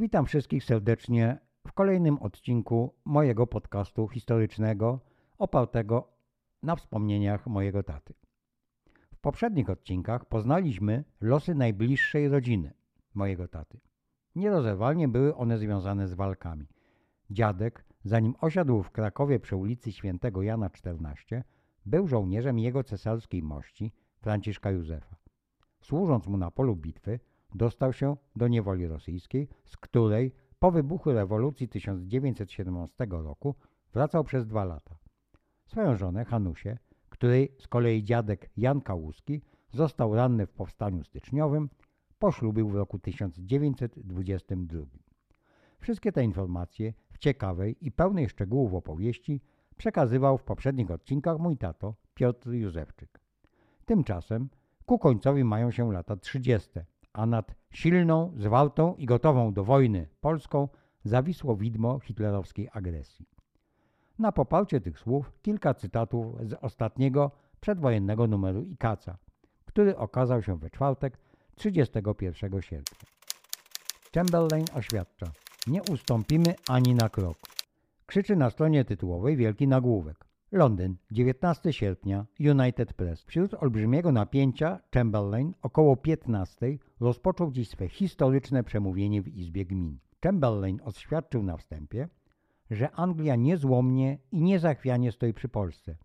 Witam wszystkich serdecznie w kolejnym odcinku mojego podcastu historycznego opartego na wspomnieniach mojego taty. W poprzednich odcinkach poznaliśmy losy najbliższej rodziny mojego taty. Nierozerwalnie były one związane z walkami. Dziadek, zanim osiadł w Krakowie przy ulicy Świętego Jana 14, był żołnierzem jego cesarskiej mości Franciszka Józefa. Służąc mu na polu bitwy, dostał się do niewoli rosyjskiej, z której po wybuchu rewolucji 1917 roku wracał przez dwa lata. Swoją żonę, Hanusię, której z kolei dziadek Jan Kałuski został ranny w powstaniu styczniowym, poślubił w roku 1922. Wszystkie te informacje w ciekawej i pełnej szczegółów opowieści przekazywał w poprzednich odcinkach mój tato Piotr Józefczyk. Tymczasem ku końcowi mają się lata 30., a nad silną, zwartą i gotową do wojny Polską zawisło widmo hitlerowskiej agresji. Na poparcie tych słów kilka cytatów z ostatniego przedwojennego numeru Ikaca, który okazał się we czwartek 31 sierpnia. Chamberlain oświadcza: Nie ustąpimy ani na krok. Krzyczy na stronie tytułowej wielki nagłówek. Londyn, 19 sierpnia, United Press. Wśród olbrzymiego napięcia Chamberlain około 15 rozpoczął dziś swe historyczne przemówienie w Izbie Gmin. Chamberlain oświadczył na wstępie, że Anglia niezłomnie i niezachwianie stoi przy Polsce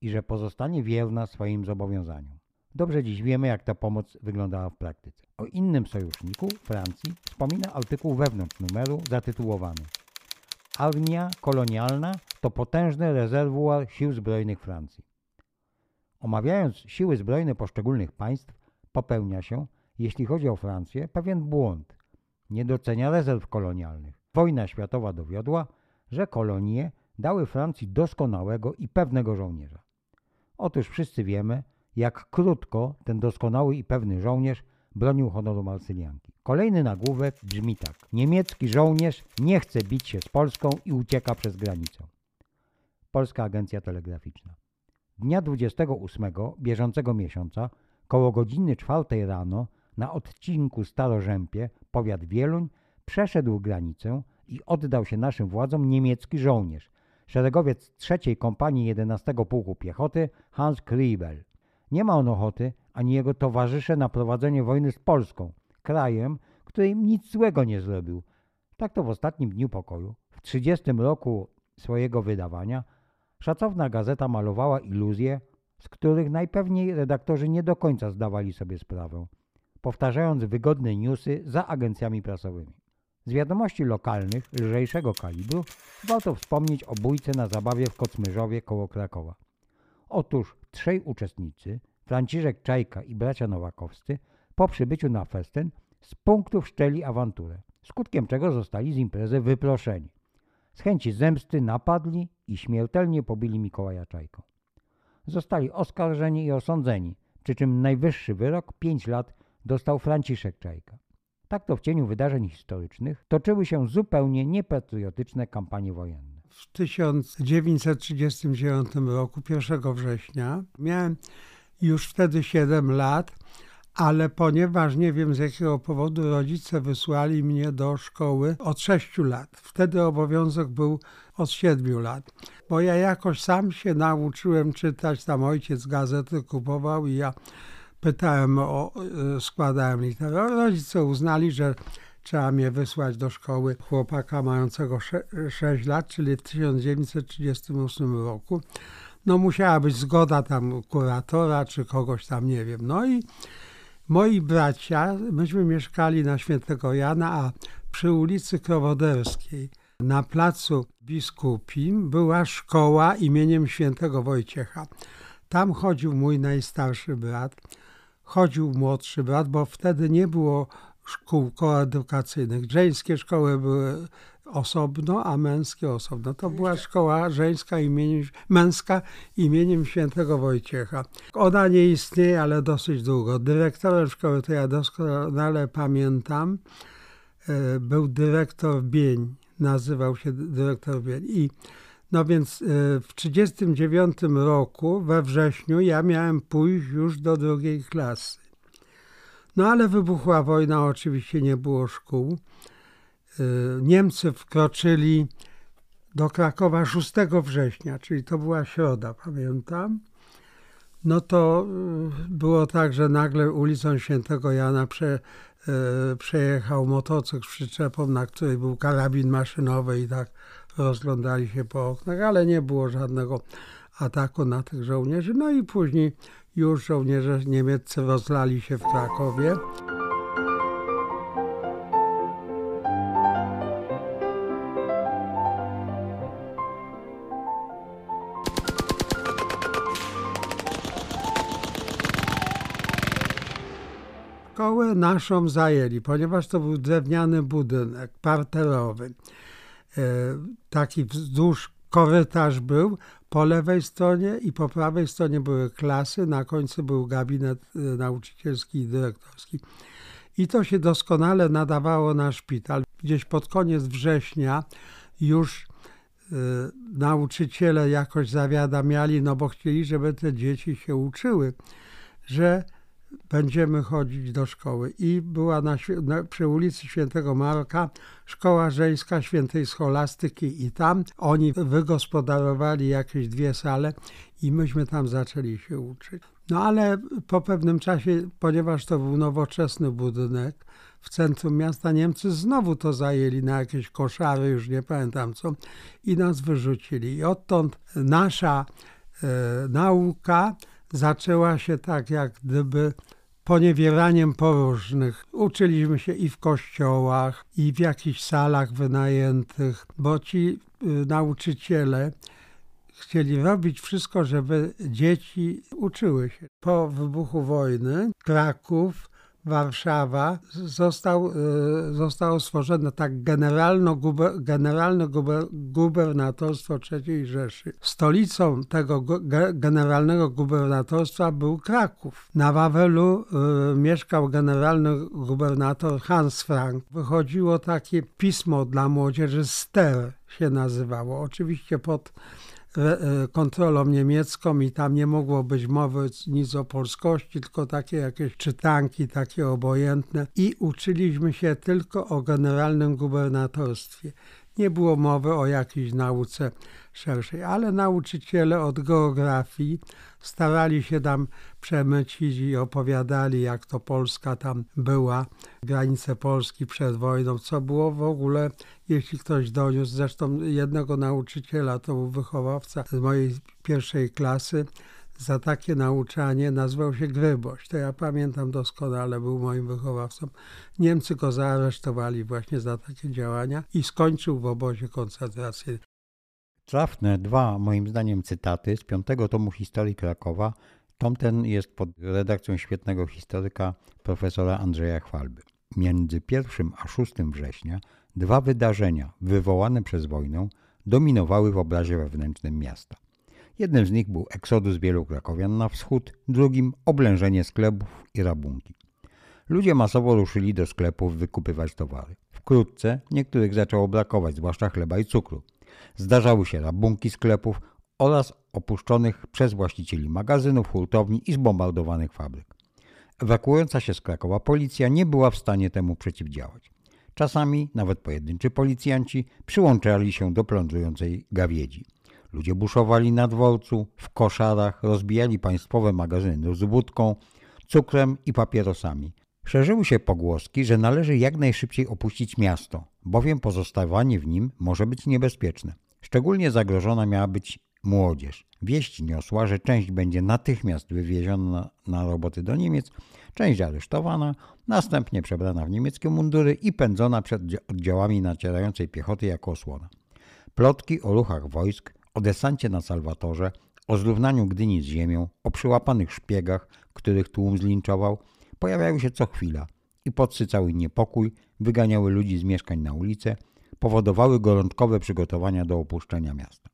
i że pozostanie wierna swoim zobowiązaniom. Dobrze dziś wiemy, jak ta pomoc wyglądała w praktyce. O innym sojuszniku, Francji, wspomina artykuł wewnątrz numeru zatytułowany Armia kolonialna to potężny rezerwuar sił zbrojnych Francji. Omawiając siły zbrojne poszczególnych państw, popełnia się, jeśli chodzi o Francję, pewien błąd. Nie docenia rezerw kolonialnych. Wojna światowa dowiodła, że kolonie dały Francji doskonałego i pewnego żołnierza. Otóż wszyscy wiemy, jak krótko ten doskonały i pewny żołnierz bronił honoru Marsylianki. Kolejny nagłówek brzmi tak. Niemiecki żołnierz nie chce bić się z Polską i ucieka przez granicę. Polska Agencja Telegraficzna. Dnia 28 bieżącego miesiąca, koło godziny 4 rano, na odcinku Starożępie, powiat Wieluń, przeszedł granicę i oddał się naszym władzom niemiecki żołnierz, szeregowiec trzeciej kompanii 11 Pułku Piechoty Hans Kriebel. Nie ma on ochoty, ani jego towarzysze na prowadzenie wojny z Polską, krajem, który im nic złego nie zrobił. Tak to w ostatnim dniu pokoju, w 30 roku swojego wydawania, szacowna gazeta malowała iluzje, z których najpewniej redaktorzy nie do końca zdawali sobie sprawę, powtarzając wygodne newsy za agencjami prasowymi. Z wiadomości lokalnych, lżejszego kalibru, warto wspomnieć o bójce na zabawie w Kocmyżowie koło Krakowa. Otóż trzej uczestnicy, Franciszek Czajka i bracia Nowakowscy, po przybyciu na festyn z punktów szczeli awanturę, skutkiem czego zostali z imprezy wyproszeni. Z chęci zemsty napadli i śmiertelnie pobili Mikołaja Czajką. Zostali oskarżeni i osądzeni, przy czym najwyższy wyrok 5 lat dostał Franciszek Czajka. Tak to w cieniu wydarzeń historycznych toczyły się zupełnie niepatriotyczne kampanie wojenne. W 1939 roku, 1 września, miałem już wtedy 7 lat, ale ponieważ nie wiem z jakiego powodu rodzice wysłali mnie do szkoły od 6 lat. Wtedy obowiązek był od 7 lat, bo ja jakoś sam się nauczyłem czytać, tam ojciec gazety kupował i ja pytałem o, e, składałem literę. Rodzice uznali, że trzeba mnie wysłać do szkoły chłopaka mającego 6 lat, czyli w 1938 roku. No musiała być zgoda tam kuratora czy kogoś tam, nie wiem. No i moi bracia, myśmy mieszkali na Świętego Jana, a przy ulicy Krowoderskiej na placu biskupim była szkoła imieniem świętego Wojciecha. Tam chodził mój najstarszy brat, chodził młodszy brat, bo wtedy nie było szkół koedukacyjnych. Żeńskie szkoły były osobno, a męskie osobno. To była szkoła żeńska imieniem, męska imieniem świętego Wojciecha. Ona nie istnieje, ale dosyć długo. Dyrektorem szkoły, to ja doskonale pamiętam, e, był dyrektor Bień. Nazywał się dyrektor Bień. I no więc e, w 1939 roku, we wrześniu, ja miałem pójść już do drugiej klasy. No ale wybuchła wojna, oczywiście nie było szkół. Niemcy wkroczyli do Krakowa 6 września, czyli to była środa, pamiętam. No to było tak, że nagle ulicą Świętego Jana prze, przejechał motocykl z przyczepą, na której był karabin maszynowy i tak rozglądali się po oknach, ale nie było żadnego ataku na tych żołnierzy. No i później już żołnierze niemieccy rozlali się w Krakowie. Szkołę naszą zajęli, ponieważ to był drewniany budynek parterowy. E, taki wzdłuż korytarz był, po lewej stronie i po prawej stronie były klasy, na końcu był gabinet e, nauczycielski i dyrektorski. I to się doskonale nadawało na szpital. Gdzieś pod koniec września już y, nauczyciele jakoś zawiadamiali, no bo chcieli, żeby te dzieci się uczyły, że będziemy chodzić do szkoły. I była na, na, przy ulicy Świętego Marka szkoła żeńska świętej scholastyki i tam oni wygospodarowali jakieś dwie sale i myśmy tam zaczęli się uczyć. No ale po pewnym czasie, ponieważ to był nowoczesny budynek w centrum miasta, Niemcy znowu to zajęli na jakieś koszary, już nie pamiętam co, i nas wyrzucili. I odtąd nasza e, nauka zaczęła się tak jak gdyby poniewieraniem poróżnych. Uczyliśmy się i w kościołach, i w jakichś salach wynajętych, bo ci y, nauczyciele chcieli robić wszystko, żeby dzieci uczyły się. Po wybuchu wojny Kraków Warszawa został, e, zostało stworzone tak generalno, guber, generalne guber, gubernatorstwo III Rzeszy. Stolicą tego generalnego gubernatorstwa był Kraków. Na Wawelu y, mieszkał generalny gubernator Hans Frank. Wychodziło takie pismo dla młodzieży, Ster się nazywało. Oczywiście pod E, kontrolą niemiecką i tam nie mogło być mowy nic o polskości, tylko takie jakieś czytanki, takie obojętne. I uczyliśmy się tylko o generalnym gubernatorstwie. Nie było mowy o jakiejś nauce szerszej, ale nauczyciele od geografii starali się tam przemycić i opowiadali, jak to Polska tam była, granice Polski przed wojną, co było w ogóle, jeśli ktoś doniósł, zresztą jednego nauczyciela, to był wychowawca z mojej pierwszej klasy, za takie nauczanie nazwał się Gryboś. To ja pamiętam doskonale, był moim wychowawcą. Niemcy go zaaresztowali właśnie za takie działania i skończył w obozie koncentracyjnym. Trafne dwa, moim zdaniem, cytaty z piątego tomu historii Krakowa. Tom ten jest pod redakcją świetnego historyka profesora Andrzeja Chwalby. Między 1 a 6 września dwa wydarzenia wywołane przez wojnę dominowały w obrazie wewnętrznym miasta. Jednym z nich był eksodus wielu krakowian na wschód, drugim oblężenie sklepów i rabunki. Ludzie masowo ruszyli do sklepów wykupywać towary. Wkrótce niektórych zaczęło brakować, zwłaszcza chleba i cukru. Zdarzały się rabunki sklepów oraz opuszczonych przez właścicieli magazynów, hurtowni i zbombardowanych fabryk. Ewakuująca się z Krakowa policja nie była w stanie temu przeciwdziałać. Czasami nawet pojedynczy policjanci przyłączali się do plądrującej gawiedzi. Ludzie buszowali na dworcu, w koszarach, rozbijali państwowe magazyny z wódką, cukrem i papierosami. Szerzyły się pogłoski, że należy jak najszybciej opuścić miasto, bowiem pozostawanie w nim może być niebezpieczne. Szczególnie zagrożona miała być młodzież. Wieść niosła, że część będzie natychmiast wywieziona na roboty do Niemiec, część aresztowana, następnie przebrana w niemieckie mundury i pędzona przed oddziałami nacierającej piechoty jako osłona. Plotki o ruchach wojsk, o desancie na Salwatorze, o zrównaniu Gdyni z ziemią, o przyłapanych szpiegach, których tłum zlinczował, pojawiały się co chwila i podsycały niepokój, wyganiały ludzi z mieszkań na ulicę, powodowały gorączkowe przygotowania do opuszczenia miasta.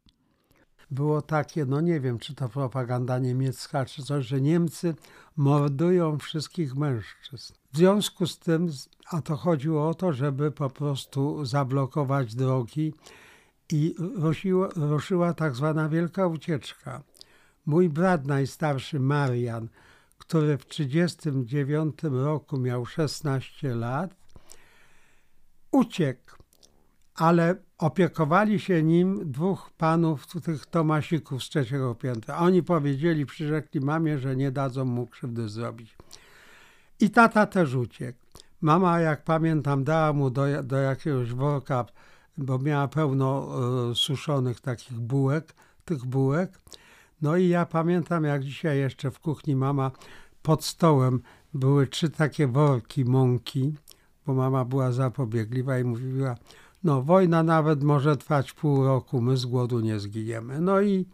Było takie, no nie wiem, czy to propaganda niemiecka, czy coś, że Niemcy mordują wszystkich mężczyzn. W związku z tym, a to chodziło o to, żeby po prostu zablokować drogi i ruszyła, ruszyła tak zwana wielka ucieczka. Mój brat najstarszy, Marian, który w 1939 roku miał 16 lat, uciekł ale opiekowali się nim dwóch panów, tych Tomasików z trzeciego piętra. Oni powiedzieli, przyrzekli mamie, że nie dadzą mu krzywdy zrobić. I tata też uciekł. Mama, jak pamiętam, dała mu do, do jakiegoś worka, bo miała pełno y, suszonych takich bułek, tych bułek. No i ja pamiętam, jak dzisiaj jeszcze w kuchni mama pod stołem były trzy takie worki mąki, bo mama była zapobiegliwa i mówiła, no wojna nawet może trwać pół roku, my z głodu nie zginiemy. No i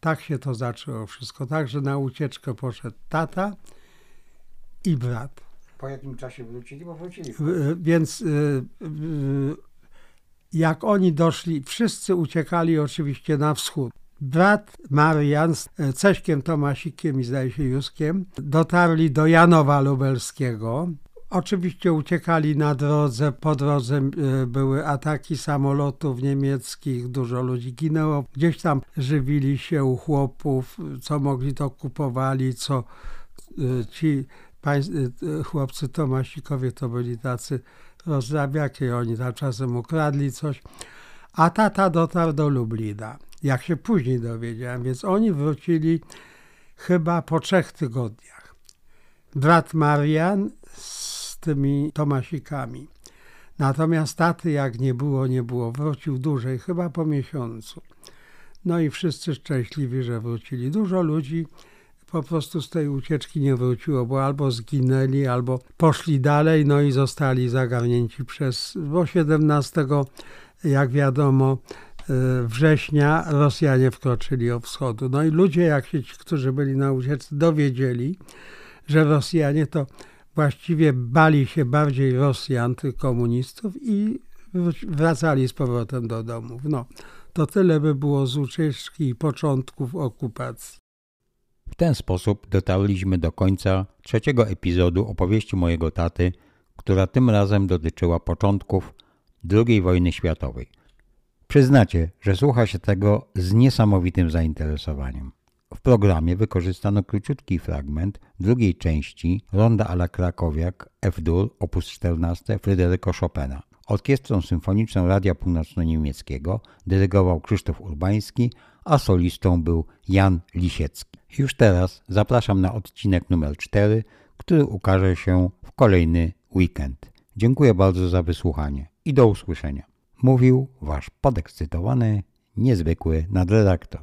tak się to zaczęło wszystko. Także na ucieczkę poszedł tata i brat. Po jakim czasie wrócili? Bo wrócili. Więc y, y, jak oni doszli, wszyscy uciekali oczywiście na wschód. Brat Marian z Ceśkiem Tomasikiem i zdaje się Juskiem dotarli do Janowa Lubelskiego. Oczywiście uciekali na drodze, po drodze y, były ataki samolotów niemieckich, dużo ludzi ginęło. Gdzieś tam żywili się u chłopów, co mogli to kupowali, co ci chłopcy Tomasikowie to byli tacy rozrabiakie, oni tam czasem ukradli coś. A tata dotarł do Lublina, jak się później dowiedziałem, więc oni wrócili chyba po trzech tygodniach. Brat Marian z tymi Tomasikami. Natomiast taty, jak nie było, nie było, wrócił dłużej, chyba po miesiącu. No i wszyscy szczęśliwi, że wrócili. Dużo ludzi po prostu z tej ucieczki nie wróciło, bo albo zginęli, albo poszli dalej, no i zostali zagarnięci przez, bo 17, jak wiadomo, e, września Rosjanie wkroczyli o wschodu. No i ludzie, jak się ci, którzy byli na ucieczce, dowiedzieli, że Rosjanie to właściwie bali się bardziej Rosjan, tych komunistów i wracali z powrotem do domów. No, to tyle by było z ucieczki i początków okupacji. W ten sposób dotarliśmy do końca trzeciego epizodu opowieści mojego taty, która tym razem dotyczyła początków II wojny światowej. Przyznacie, że słucha się tego z niesamowitym zainteresowaniem. W programie wykorzystano króciutki fragment drugiej części Ronda a la Krakowiak F-dur op. 14 Fryderyko Chopina. Orkiestrą Symfoniczną Radia Północno-Niemieckiego dyrygował Krzysztof Urbański, a solistą był Jan Lisiecki. Już teraz zapraszam na odcinek numer 4, który ukaże się w kolejny weekend. Dziękuję bardzo za wysłuchanie i do usłyszenia. Mówił wasz podekscytowany, niezwykły nadredaktor.